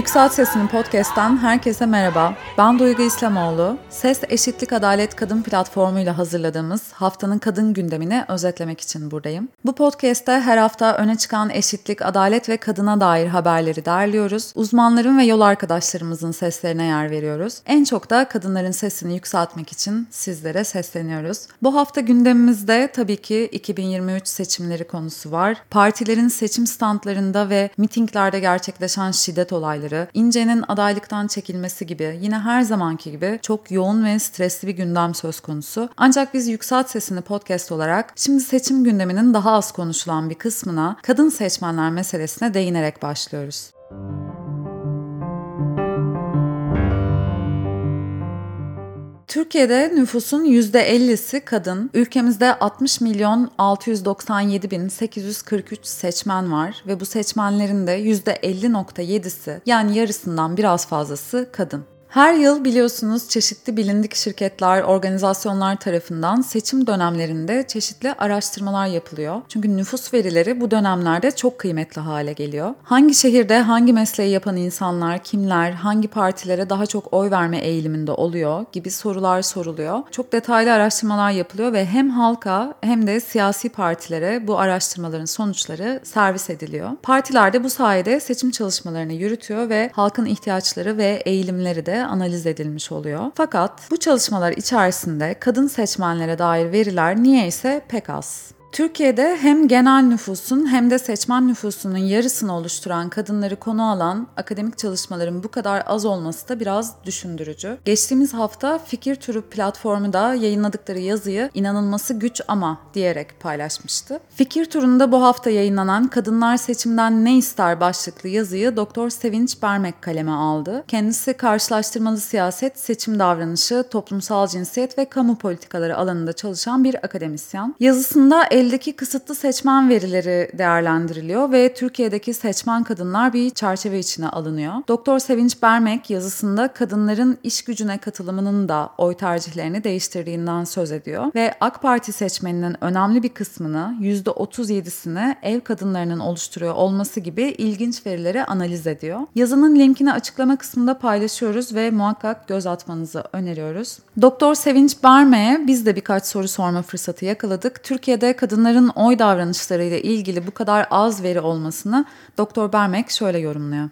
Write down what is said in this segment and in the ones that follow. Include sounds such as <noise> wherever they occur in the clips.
Yükselt Sesini Podcast'ten herkese merhaba. Ben Duygu İslamoğlu. Ses Eşitlik Adalet Kadın platformuyla hazırladığımız haftanın kadın gündemini özetlemek için buradayım. Bu podcast'te her hafta öne çıkan eşitlik, adalet ve kadına dair haberleri derliyoruz. Uzmanların ve yol arkadaşlarımızın seslerine yer veriyoruz. En çok da kadınların sesini yükseltmek için sizlere sesleniyoruz. Bu hafta gündemimizde tabii ki 2023 seçimleri konusu var. Partilerin seçim standlarında ve mitinglerde gerçekleşen şiddet olayları olayları, İnce'nin adaylıktan çekilmesi gibi yine her zamanki gibi çok yoğun ve stresli bir gündem söz konusu. Ancak biz Yükselt Sesini podcast olarak şimdi seçim gündeminin daha az konuşulan bir kısmına kadın seçmenler meselesine değinerek başlıyoruz. Türkiye'de nüfusun %50'si kadın. Ülkemizde 60 milyon 697 bin 843 seçmen var ve bu seçmenlerin de %50.7'si yani yarısından biraz fazlası kadın. Her yıl biliyorsunuz çeşitli bilindik şirketler, organizasyonlar tarafından seçim dönemlerinde çeşitli araştırmalar yapılıyor. Çünkü nüfus verileri bu dönemlerde çok kıymetli hale geliyor. Hangi şehirde hangi mesleği yapan insanlar, kimler, hangi partilere daha çok oy verme eğiliminde oluyor gibi sorular soruluyor. Çok detaylı araştırmalar yapılıyor ve hem halka hem de siyasi partilere bu araştırmaların sonuçları servis ediliyor. Partiler de bu sayede seçim çalışmalarını yürütüyor ve halkın ihtiyaçları ve eğilimleri de analiz edilmiş oluyor. Fakat bu çalışmalar içerisinde kadın seçmenlere dair veriler niye ise pek az. Türkiye'de hem genel nüfusun hem de seçmen nüfusunun yarısını oluşturan kadınları konu alan akademik çalışmaların bu kadar az olması da biraz düşündürücü. Geçtiğimiz hafta Fikir Turu platformu da yayınladıkları yazıyı inanılması güç ama diyerek paylaşmıştı. Fikir Turu'nda bu hafta yayınlanan Kadınlar Seçimden Ne İster başlıklı yazıyı Doktor Sevinç Bermek kaleme aldı. Kendisi karşılaştırmalı siyaset, seçim davranışı, toplumsal cinsiyet ve kamu politikaları alanında çalışan bir akademisyen. Yazısında eldeki kısıtlı seçmen verileri değerlendiriliyor ve Türkiye'deki seçmen kadınlar bir çerçeve içine alınıyor. Doktor Sevinç Bermek yazısında kadınların iş gücüne katılımının da oy tercihlerini değiştirdiğinden söz ediyor ve AK Parti seçmeninin önemli bir kısmını %37'sini ev kadınlarının oluşturuyor olması gibi ilginç verileri analiz ediyor. Yazının linkini açıklama kısmında paylaşıyoruz ve muhakkak göz atmanızı öneriyoruz. Doktor Sevinç Bermek'e biz de birkaç soru sorma fırsatı yakaladık. Türkiye'de kadın kadınların oy davranışlarıyla ilgili bu kadar az veri olmasını Doktor Bermek şöyle yorumluyor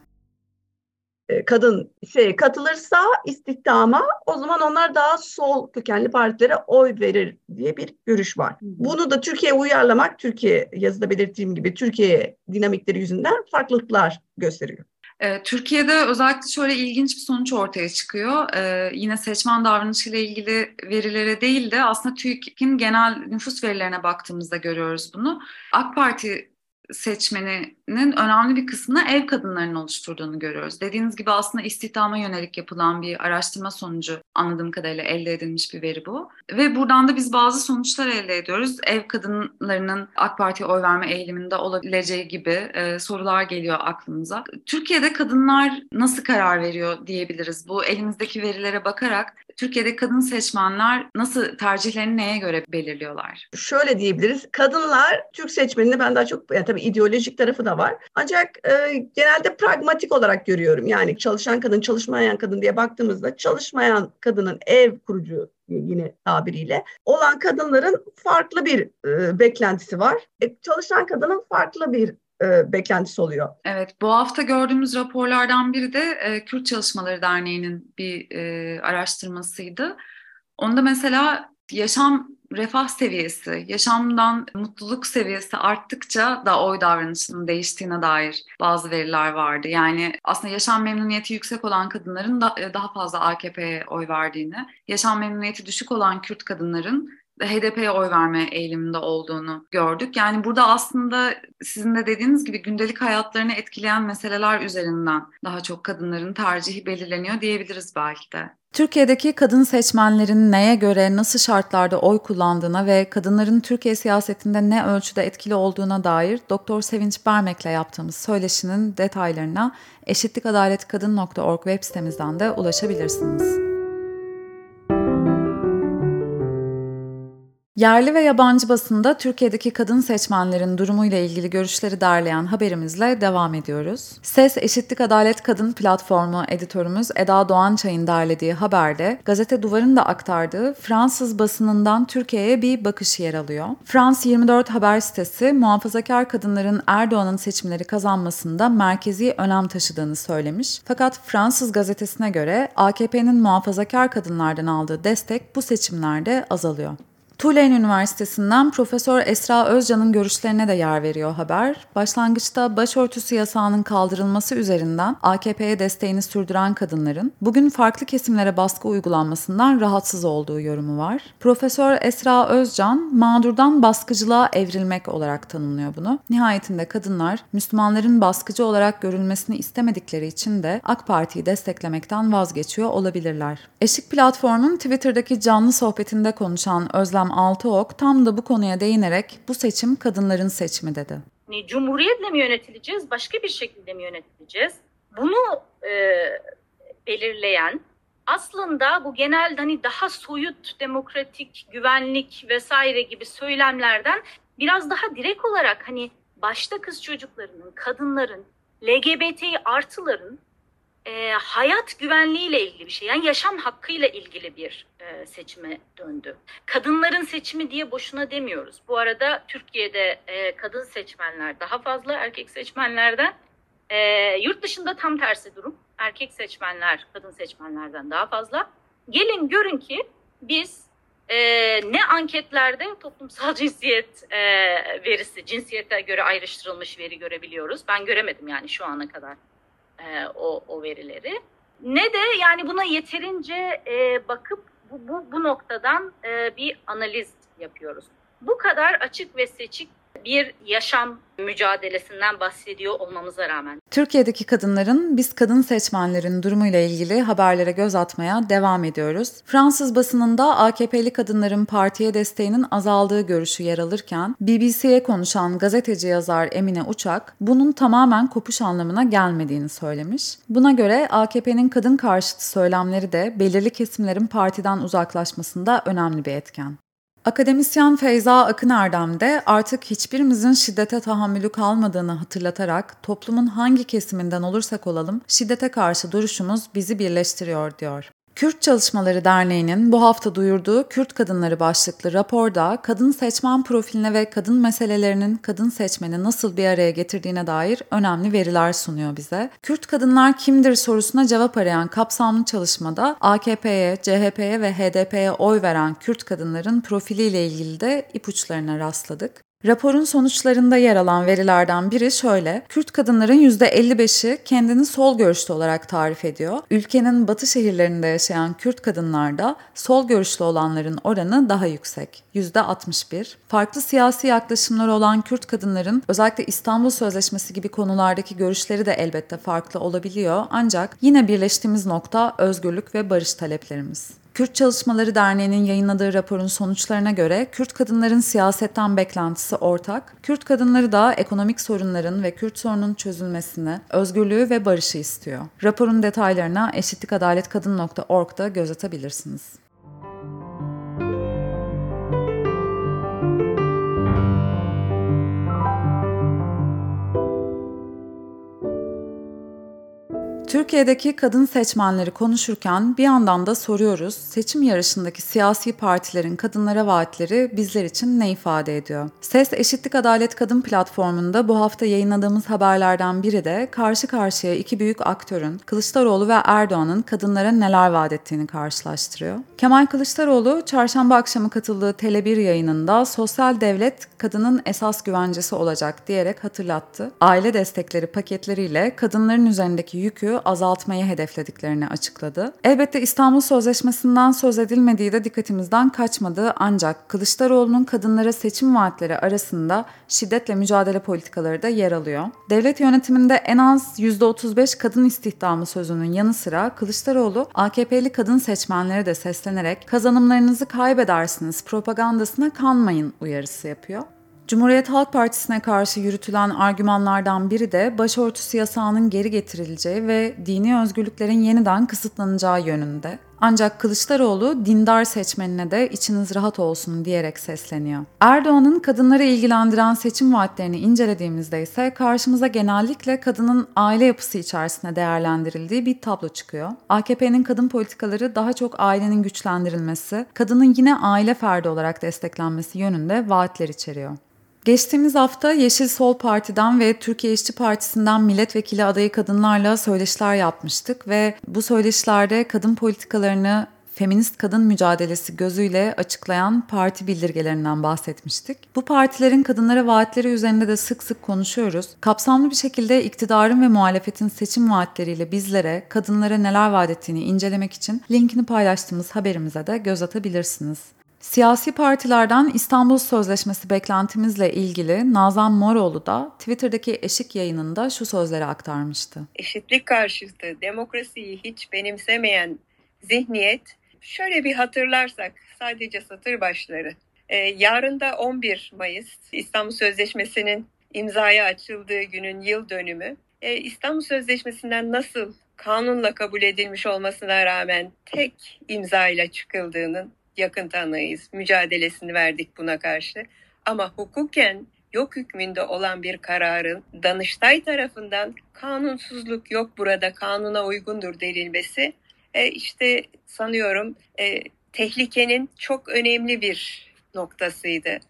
e, kadın şey katılırsa istihdama o zaman onlar daha sol kökenli partilere oy verir diye bir görüş var. Bunu da Türkiye'ye uyarlamak Türkiye yazıda belirttiğim gibi Türkiye dinamikleri yüzünden farklılıklar gösteriyor. E, Türkiye'de özellikle şöyle ilginç bir sonuç ortaya çıkıyor. E, yine seçmen davranışıyla ilgili verilere değil de aslında TÜİK'in genel nüfus verilerine baktığımızda görüyoruz bunu. AK Parti seçmeninin önemli bir kısmını ev kadınlarının oluşturduğunu görüyoruz. Dediğiniz gibi aslında istihdama yönelik yapılan bir araştırma sonucu anladığım kadarıyla elde edilmiş bir veri bu. Ve buradan da biz bazı sonuçlar elde ediyoruz. Ev kadınlarının AK Parti'ye oy verme eğiliminde olabileceği gibi e, sorular geliyor aklımıza. Türkiye'de kadınlar nasıl karar veriyor diyebiliriz. Bu elimizdeki verilere bakarak Türkiye'de kadın seçmenler nasıl tercihlerini neye göre belirliyorlar? Şöyle diyebiliriz. Kadınlar Türk seçmenini ben daha çok yani tabii ideolojik tarafı da var. Ancak e, genelde pragmatik olarak görüyorum. Yani çalışan kadın, çalışmayan kadın diye baktığımızda çalışmayan kadının ev kurucu yine tabiriyle olan kadınların farklı bir e, beklentisi var. E, çalışan kadının farklı bir e, beklentisi oluyor. Evet, bu hafta gördüğümüz raporlardan biri de e, Kürt Çalışmaları Derneği'nin bir e, araştırmasıydı. Onda mesela yaşam refah seviyesi, yaşamdan mutluluk seviyesi arttıkça da oy davranışının değiştiğine dair bazı veriler vardı. Yani aslında yaşam memnuniyeti yüksek olan kadınların da, e, daha fazla AKP'ye oy verdiğini, yaşam memnuniyeti düşük olan Kürt kadınların HDP'ye oy verme eğiliminde olduğunu gördük. Yani burada aslında sizin de dediğiniz gibi gündelik hayatlarını etkileyen meseleler üzerinden daha çok kadınların tercihi belirleniyor diyebiliriz belki de. Türkiye'deki kadın seçmenlerin neye göre nasıl şartlarda oy kullandığına ve kadınların Türkiye siyasetinde ne ölçüde etkili olduğuna dair Doktor Sevinç Bermek'le yaptığımız söyleşinin detaylarına eşitlikadaletkadın.org web sitemizden de ulaşabilirsiniz. Yerli ve yabancı basında Türkiye'deki kadın seçmenlerin durumuyla ilgili görüşleri derleyen haberimizle devam ediyoruz. Ses Eşitlik Adalet Kadın Platformu editörümüz Eda Doğançay'ın derlediği haberde gazete Duvar'ın da aktardığı Fransız basınından Türkiye'ye bir bakış yer alıyor. Frans 24 haber sitesi muhafazakar kadınların Erdoğan'ın seçimleri kazanmasında merkezi önem taşıdığını söylemiş. Fakat Fransız gazetesine göre AKP'nin muhafazakar kadınlardan aldığı destek bu seçimlerde azalıyor. Tulane Üniversitesi'nden Profesör Esra Özcan'ın görüşlerine de yer veriyor haber. Başlangıçta başörtüsü yasağının kaldırılması üzerinden AKP'ye desteğini sürdüren kadınların bugün farklı kesimlere baskı uygulanmasından rahatsız olduğu yorumu var. Profesör Esra Özcan, mağdurdan baskıcılığa evrilmek olarak tanımlıyor bunu. Nihayetinde kadınlar Müslümanların baskıcı olarak görülmesini istemedikleri için de AK Parti'yi desteklemekten vazgeçiyor olabilirler. Eşik Platform'un Twitter'daki canlı sohbetinde konuşan Özlem Özlem Altıok tam da bu konuya değinerek bu seçim kadınların seçimi dedi. Hani cumhuriyetle mi yönetileceğiz, başka bir şekilde mi yönetileceğiz? Bunu e, belirleyen aslında bu genel hani daha soyut demokratik, güvenlik vesaire gibi söylemlerden biraz daha direkt olarak hani başta kız çocuklarının, kadınların, LGBT artıların e, hayat güvenliğiyle ilgili bir şey. Yani yaşam hakkıyla ilgili bir e, seçime döndü. Kadınların seçimi diye boşuna demiyoruz. Bu arada Türkiye'de e, kadın seçmenler daha fazla erkek seçmenlerden. E, yurt dışında tam tersi durum. Erkek seçmenler kadın seçmenlerden daha fazla. Gelin görün ki biz e, ne anketlerde toplumsal <laughs> cinsiyet e, verisi, cinsiyete göre ayrıştırılmış veri görebiliyoruz. Ben göremedim yani şu ana kadar e, o, o verileri. Ne de yani buna yeterince e, bakıp bu, bu, bu noktadan e, bir analiz yapıyoruz. Bu kadar açık ve seçik bir yaşam mücadelesinden bahsediyor olmamıza rağmen. Türkiye'deki kadınların biz kadın seçmenlerin durumuyla ilgili haberlere göz atmaya devam ediyoruz. Fransız basınında AKP'li kadınların partiye desteğinin azaldığı görüşü yer alırken BBC'ye konuşan gazeteci yazar Emine Uçak bunun tamamen kopuş anlamına gelmediğini söylemiş. Buna göre AKP'nin kadın karşıtı söylemleri de belirli kesimlerin partiden uzaklaşmasında önemli bir etken. Akademisyen Feyza Akın Erdem de artık hiçbirimizin şiddete tahammülü kalmadığını hatırlatarak toplumun hangi kesiminden olursak olalım şiddete karşı duruşumuz bizi birleştiriyor diyor. Kürt Çalışmaları Derneği'nin bu hafta duyurduğu Kürt Kadınları başlıklı raporda kadın seçmen profiline ve kadın meselelerinin kadın seçmeni nasıl bir araya getirdiğine dair önemli veriler sunuyor bize. Kürt kadınlar kimdir sorusuna cevap arayan kapsamlı çalışmada AKP'ye, CHP'ye ve HDP'ye oy veren Kürt kadınların profiliyle ilgili de ipuçlarına rastladık. Raporun sonuçlarında yer alan verilerden biri şöyle. Kürt kadınların %55'i kendini sol görüşlü olarak tarif ediyor. Ülkenin batı şehirlerinde yaşayan Kürt kadınlarda sol görüşlü olanların oranı daha yüksek. %61. Farklı siyasi yaklaşımları olan Kürt kadınların özellikle İstanbul Sözleşmesi gibi konulardaki görüşleri de elbette farklı olabiliyor. Ancak yine birleştiğimiz nokta özgürlük ve barış taleplerimiz. Kürt Çalışmaları Derneği'nin yayınladığı raporun sonuçlarına göre Kürt kadınların siyasetten beklentisi ortak. Kürt kadınları da ekonomik sorunların ve Kürt sorunun çözülmesini, özgürlüğü ve barışı istiyor. Raporun detaylarına eşitlikadaletkadın.org'da göz atabilirsiniz. Türkiye'deki kadın seçmenleri konuşurken bir yandan da soruyoruz. Seçim yarışındaki siyasi partilerin kadınlara vaatleri bizler için ne ifade ediyor? Ses Eşitlik Adalet Kadın platformunda bu hafta yayınladığımız haberlerden biri de karşı karşıya iki büyük aktörün Kılıçdaroğlu ve Erdoğan'ın kadınlara neler vaat ettiğini karşılaştırıyor. Kemal Kılıçdaroğlu çarşamba akşamı katıldığı Tele1 yayınında sosyal devlet kadının esas güvencesi olacak diyerek hatırlattı. Aile destekleri paketleriyle kadınların üzerindeki azaltmayı hedeflediklerini açıkladı. Elbette İstanbul Sözleşmesi'nden söz edilmediği de dikkatimizden kaçmadı ancak Kılıçdaroğlu'nun kadınlara seçim vaatleri arasında şiddetle mücadele politikaları da yer alıyor. Devlet yönetiminde en az %35 kadın istihdamı sözünün yanı sıra Kılıçdaroğlu AKP'li kadın seçmenlere de seslenerek kazanımlarınızı kaybedersiniz propagandasına kanmayın uyarısı yapıyor. Cumhuriyet Halk Partisi'ne karşı yürütülen argümanlardan biri de başörtüsü yasağının geri getirileceği ve dini özgürlüklerin yeniden kısıtlanacağı yönünde. Ancak Kılıçdaroğlu dindar seçmenine de içiniz rahat olsun diyerek sesleniyor. Erdoğan'ın kadınları ilgilendiren seçim vaatlerini incelediğimizde ise karşımıza genellikle kadının aile yapısı içerisinde değerlendirildiği bir tablo çıkıyor. AKP'nin kadın politikaları daha çok ailenin güçlendirilmesi, kadının yine aile ferdi olarak desteklenmesi yönünde vaatler içeriyor. Geçtiğimiz hafta Yeşil Sol Parti'den ve Türkiye İşçi Partisi'nden milletvekili adayı kadınlarla söyleşiler yapmıştık ve bu söyleşilerde kadın politikalarını feminist kadın mücadelesi gözüyle açıklayan parti bildirgelerinden bahsetmiştik. Bu partilerin kadınlara vaatleri üzerinde de sık sık konuşuyoruz. Kapsamlı bir şekilde iktidarın ve muhalefetin seçim vaatleriyle bizlere, kadınlara neler vaat ettiğini incelemek için linkini paylaştığımız haberimize de göz atabilirsiniz. Siyasi partilerden İstanbul Sözleşmesi beklentimizle ilgili Nazan Moroğlu da Twitter'daki eşik yayınında şu sözleri aktarmıştı. Eşitlik karşıtı, demokrasiyi hiç benimsemeyen zihniyet şöyle bir hatırlarsak sadece satır başları. Ee, yarın da 11 Mayıs İstanbul Sözleşmesi'nin imzaya açıldığı günün yıl dönümü. Ee, İstanbul Sözleşmesi'nden nasıl kanunla kabul edilmiş olmasına rağmen tek imzayla çıkıldığının yakın tanığıyız. Mücadelesini verdik buna karşı. Ama hukuken yok hükmünde olan bir kararın Danıştay tarafından kanunsuzluk yok burada kanuna uygundur denilmesi e, işte sanıyorum e, tehlikenin çok önemli bir noktasıydı.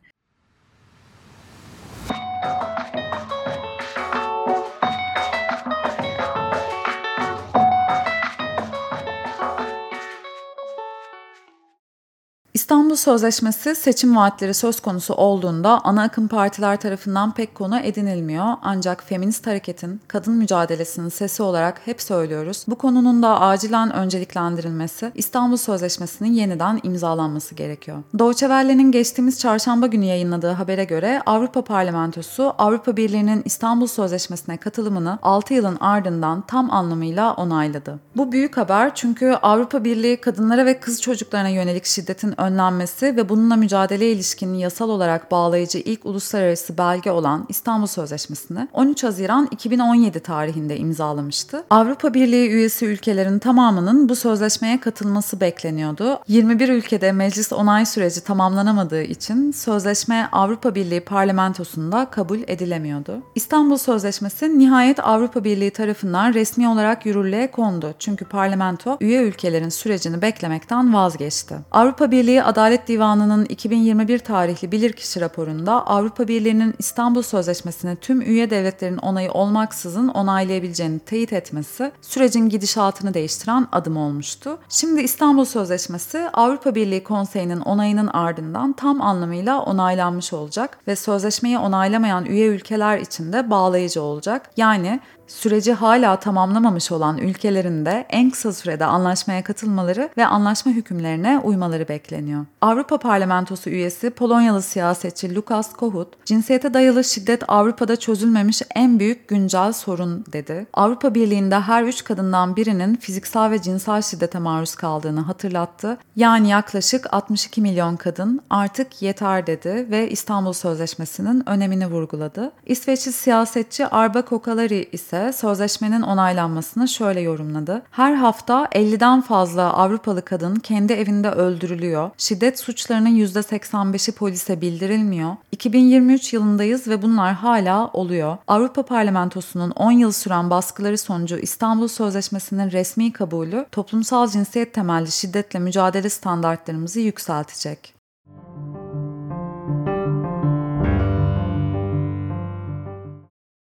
İstanbul Sözleşmesi seçim vaatleri söz konusu olduğunda ana akım partiler tarafından pek konu edinilmiyor. Ancak feminist hareketin kadın mücadelesinin sesi olarak hep söylüyoruz. Bu konunun da acilen önceliklendirilmesi, İstanbul Sözleşmesi'nin yeniden imzalanması gerekiyor. Deutsche geçtiğimiz çarşamba günü yayınladığı habere göre Avrupa Parlamentosu Avrupa Birliği'nin İstanbul Sözleşmesi'ne katılımını 6 yılın ardından tam anlamıyla onayladı. Bu büyük haber çünkü Avrupa Birliği kadınlara ve kız çocuklarına yönelik şiddetin önlenmesi ve bununla mücadele ilişkin yasal olarak bağlayıcı ilk uluslararası belge olan İstanbul Sözleşmesi'ni 13 Haziran 2017 tarihinde imzalamıştı. Avrupa Birliği üyesi ülkelerin tamamının bu sözleşmeye katılması bekleniyordu. 21 ülkede meclis onay süreci tamamlanamadığı için sözleşme Avrupa Birliği parlamentosunda kabul edilemiyordu. İstanbul Sözleşmesi nihayet Avrupa Birliği tarafından resmi olarak yürürlüğe kondu. Çünkü parlamento üye ülkelerin sürecini beklemekten vazgeçti. Avrupa Birliği Birliği Adalet Divanı'nın 2021 tarihli bilirkişi raporunda Avrupa Birliği'nin İstanbul Sözleşmesi'ni tüm üye devletlerin onayı olmaksızın onaylayabileceğini teyit etmesi sürecin gidişatını değiştiren adım olmuştu. Şimdi İstanbul Sözleşmesi Avrupa Birliği Konseyi'nin onayının ardından tam anlamıyla onaylanmış olacak ve sözleşmeyi onaylamayan üye ülkeler için de bağlayıcı olacak. Yani süreci hala tamamlamamış olan ülkelerin de en kısa sürede anlaşmaya katılmaları ve anlaşma hükümlerine uymaları bekleniyor. Avrupa Parlamentosu üyesi Polonyalı siyasetçi Lukas Kohut, cinsiyete dayalı şiddet Avrupa'da çözülmemiş en büyük güncel sorun dedi. Avrupa Birliği'nde her üç kadından birinin fiziksel ve cinsel şiddete maruz kaldığını hatırlattı. Yani yaklaşık 62 milyon kadın artık yeter dedi ve İstanbul Sözleşmesi'nin önemini vurguladı. İsveçli siyasetçi Arba Kokalari ise sözleşmenin onaylanmasını şöyle yorumladı. Her hafta 50'den fazla Avrupalı kadın kendi evinde öldürülüyor. Şiddet suçlarının %85'i polise bildirilmiyor. 2023 yılındayız ve bunlar hala oluyor. Avrupa Parlamentosu'nun 10 yıl süren baskıları sonucu İstanbul Sözleşmesi'nin resmi kabulü toplumsal cinsiyet temelli şiddetle mücadele standartlarımızı yükseltecek.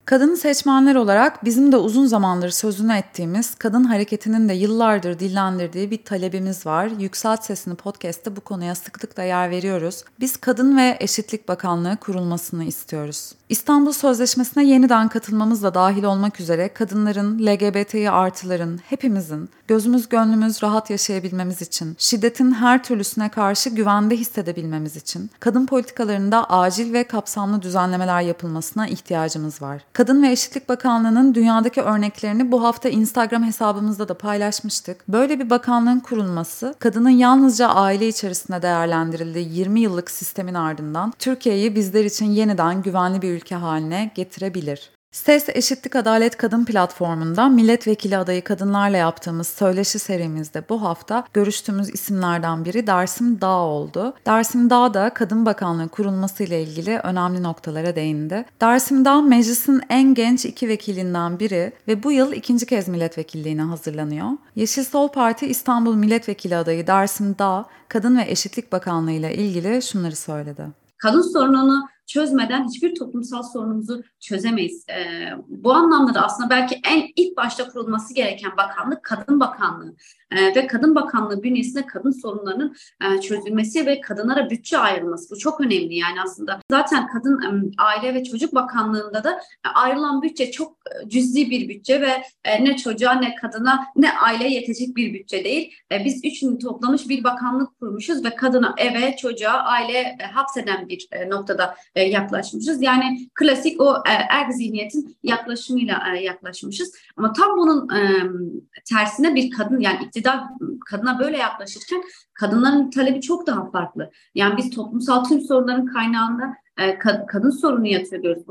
Kadın seçmenler olarak bizim de uzun zamandır sözünü ettiğimiz kadın hareketinin de yıllardır dillendirdiği bir talebimiz var. Yükselt Sesini podcast'te bu konuya sıklıkla yer veriyoruz. Biz Kadın ve Eşitlik Bakanlığı kurulmasını istiyoruz. İstanbul Sözleşmesi'ne yeniden katılmamızla dahil olmak üzere kadınların, LGBTİ artıların, hepimizin gözümüz gönlümüz rahat yaşayabilmemiz için, şiddetin her türlüsüne karşı güvende hissedebilmemiz için kadın politikalarında acil ve kapsamlı düzenlemeler yapılmasına ihtiyacımız var. Kadın ve Eşitlik Bakanlığı'nın dünyadaki örneklerini bu hafta Instagram hesabımızda da paylaşmıştık. Böyle bir bakanlığın kurulması, kadının yalnızca aile içerisinde değerlendirildiği 20 yıllık sistemin ardından Türkiye'yi bizler için yeniden güvenli bir ülke haline getirebilir. Ses Eşitlik Adalet Kadın platformunda milletvekili adayı kadınlarla yaptığımız söyleşi serimizde bu hafta görüştüğümüz isimlerden biri Dersim Dağ oldu. Dersim Dağ da Kadın Bakanlığı kurulması ile ilgili önemli noktalara değindi. Dersim Dağ meclisin en genç iki vekilinden biri ve bu yıl ikinci kez milletvekilliğine hazırlanıyor. Yeşil Sol Parti İstanbul Milletvekili adayı Dersim Dağ, Kadın ve Eşitlik Bakanlığı ile ilgili şunları söyledi. Kadın sorununu çözmeden hiçbir toplumsal sorunumuzu çözemeyiz. E, bu anlamda da aslında belki en ilk başta kurulması gereken bakanlık Kadın Bakanlığı e, ve Kadın Bakanlığı bünyesinde kadın sorunlarının e, çözülmesi ve kadınlara bütçe ayrılması. Bu çok önemli yani aslında. Zaten Kadın Aile ve Çocuk Bakanlığı'nda da e, ayrılan bütçe çok e, cüzi bir bütçe ve ne çocuğa ne kadına ne aileye yetecek bir bütçe değil. Biz üçünü toplamış bir bakanlık kurmuşuz ve kadına eve, çocuğa, aile hapseden bir noktada yaklaşmışız. Yani klasik o e, zihniyetin yaklaşımıyla yaklaşmışız. Ama tam bunun tersine bir kadın yani iktidar kadına böyle yaklaşırken kadınların talebi çok daha farklı. Yani biz toplumsal tüm sorunların kaynağında e, kadın sorunu yatırıyoruz.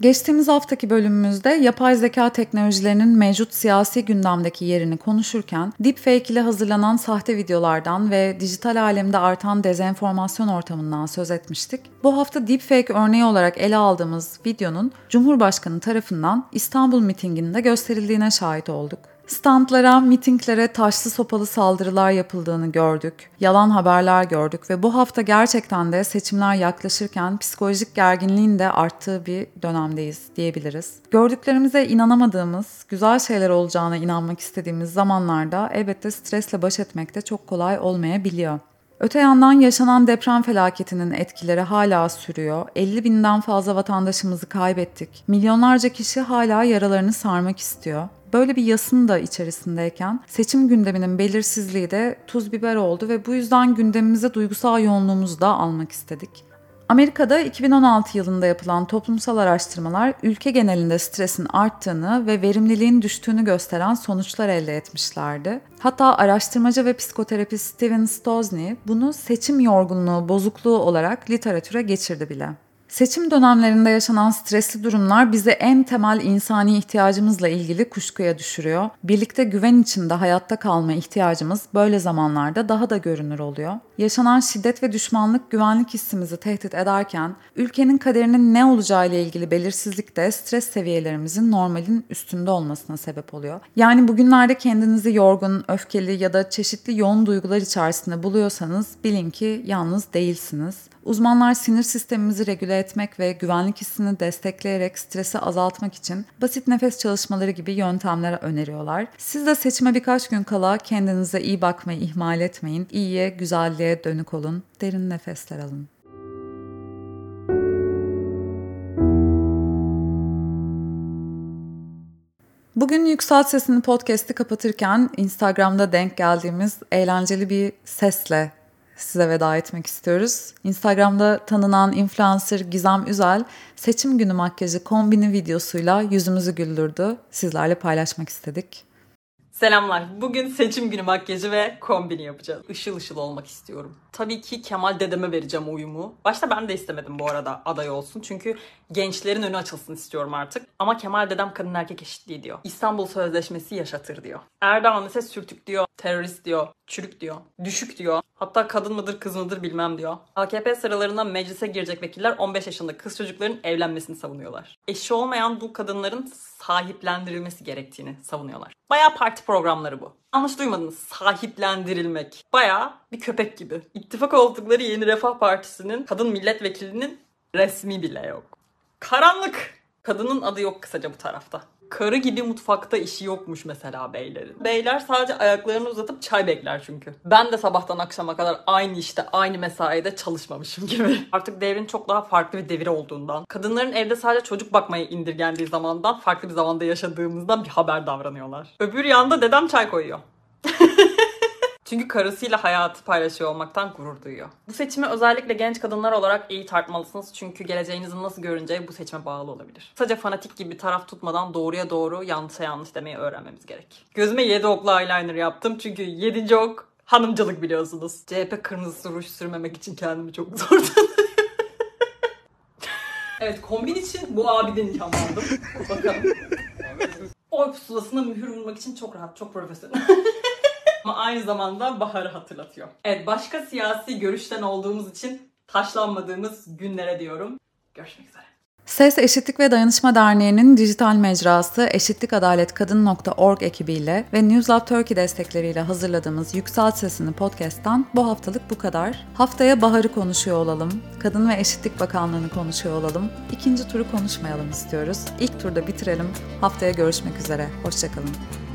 Geçtiğimiz haftaki bölümümüzde yapay zeka teknolojilerinin mevcut siyasi gündemdeki yerini konuşurken deepfake ile hazırlanan sahte videolardan ve dijital alemde artan dezenformasyon ortamından söz etmiştik. Bu hafta deepfake örneği olarak ele aldığımız videonun Cumhurbaşkanı tarafından İstanbul mitinginde gösterildiğine şahit olduk. Standlara, mitinglere taşlı sopalı saldırılar yapıldığını gördük. Yalan haberler gördük ve bu hafta gerçekten de seçimler yaklaşırken psikolojik gerginliğin de arttığı bir dönemdeyiz diyebiliriz. Gördüklerimize inanamadığımız, güzel şeyler olacağına inanmak istediğimiz zamanlarda elbette stresle baş etmek de çok kolay olmayabiliyor. Öte yandan yaşanan deprem felaketinin etkileri hala sürüyor. 50 binden fazla vatandaşımızı kaybettik. Milyonlarca kişi hala yaralarını sarmak istiyor. Böyle bir yasın da içerisindeyken seçim gündeminin belirsizliği de tuz biber oldu ve bu yüzden gündemimize duygusal yoğunluğumuzu da almak istedik. Amerika'da 2016 yılında yapılan toplumsal araştırmalar ülke genelinde stresin arttığını ve verimliliğin düştüğünü gösteren sonuçlar elde etmişlerdi. Hatta araştırmacı ve psikoterapist Steven Stosny bunu seçim yorgunluğu bozukluğu olarak literatüre geçirdi bile. Seçim dönemlerinde yaşanan stresli durumlar bizi en temel insani ihtiyacımızla ilgili kuşkuya düşürüyor. Birlikte güven içinde hayatta kalma ihtiyacımız böyle zamanlarda daha da görünür oluyor. Yaşanan şiddet ve düşmanlık güvenlik hissimizi tehdit ederken ülkenin kaderinin ne olacağı ile ilgili belirsizlik de stres seviyelerimizin normalin üstünde olmasına sebep oluyor. Yani bugünlerde kendinizi yorgun, öfkeli ya da çeşitli yoğun duygular içerisinde buluyorsanız bilin ki yalnız değilsiniz. Uzmanlar sinir sistemimizi regüle etmek ve güvenlik hissini destekleyerek stresi azaltmak için basit nefes çalışmaları gibi yöntemler öneriyorlar. Siz de seçime birkaç gün kala kendinize iyi bakmayı ihmal etmeyin. İyiye, güzelliğe dönük olun. Derin nefesler alın. Bugün Yükselt Sesini podcast'i kapatırken Instagram'da denk geldiğimiz eğlenceli bir sesle size veda etmek istiyoruz. Instagram'da tanınan influencer Gizem Üzel seçim günü makyajı kombini videosuyla yüzümüzü güldürdü. Sizlerle paylaşmak istedik. Selamlar. Bugün seçim günü makyajı ve kombini yapacağız. Işıl ışıl olmak istiyorum. Tabii ki Kemal dedeme vereceğim oyumu. Başta ben de istemedim bu arada aday olsun. Çünkü gençlerin önü açılsın istiyorum artık. Ama Kemal dedem kadın erkek eşitliği diyor. İstanbul Sözleşmesi yaşatır diyor. Erdoğan ise sürtük diyor, terörist diyor, çürük diyor, düşük diyor. Hatta kadın mıdır kız mıdır bilmem diyor. AKP sıralarına meclise girecek vekiller 15 yaşında kız çocukların evlenmesini savunuyorlar. Eşi olmayan bu kadınların sahiplendirilmesi gerektiğini savunuyorlar. Bayağı parti programları bu. Yanlış duymadınız. Sahiplendirilmek. Bayağı bir köpek gibi. İttifak oldukları Yeni Refah Partisi'nin kadın milletvekilinin resmi bile yok. Karanlık. Kadının adı yok kısaca bu tarafta. Karı gibi mutfakta işi yokmuş mesela beylerin. Beyler sadece ayaklarını uzatıp çay bekler çünkü. Ben de sabahtan akşama kadar aynı işte, aynı mesaide çalışmamışım gibi. <laughs> Artık devrin çok daha farklı bir devir olduğundan, kadınların evde sadece çocuk bakmaya indirgendiği zamandan farklı bir zamanda yaşadığımızdan bir haber davranıyorlar. Öbür yanda dedem çay koyuyor. Çünkü karısıyla hayatı paylaşıyor olmaktan gurur duyuyor. Bu seçimi özellikle genç kadınlar olarak iyi tartmalısınız. Çünkü geleceğinizin nasıl görüneceği bu seçime bağlı olabilir. Sadece fanatik gibi bir taraf tutmadan doğruya doğru yanlışa yanlış demeyi öğrenmemiz gerek. Gözüme 7 oklu eyeliner yaptım. Çünkü 7. ok Hanımcılık biliyorsunuz. CHP kırmızı ruj sürmemek için kendimi çok zor <laughs> evet kombin için bu abiden ilham aldım. Bakalım. <laughs> Oy pusulasına mühür vurmak için çok rahat, çok profesyonel. <laughs> Ama aynı zamanda baharı hatırlatıyor. Evet başka siyasi görüşten olduğumuz için taşlanmadığımız günlere diyorum. Görüşmek üzere. Ses Eşitlik ve Dayanışma Derneği'nin dijital mecrası eşitlikadaletkadın.org ekibiyle ve Newslab Turkey destekleriyle hazırladığımız Yükselt Sesini podcast'tan bu haftalık bu kadar. Haftaya Bahar'ı konuşuyor olalım, Kadın ve Eşitlik Bakanlığı'nı konuşuyor olalım. İkinci turu konuşmayalım istiyoruz. İlk turda bitirelim. Haftaya görüşmek üzere. Hoşçakalın.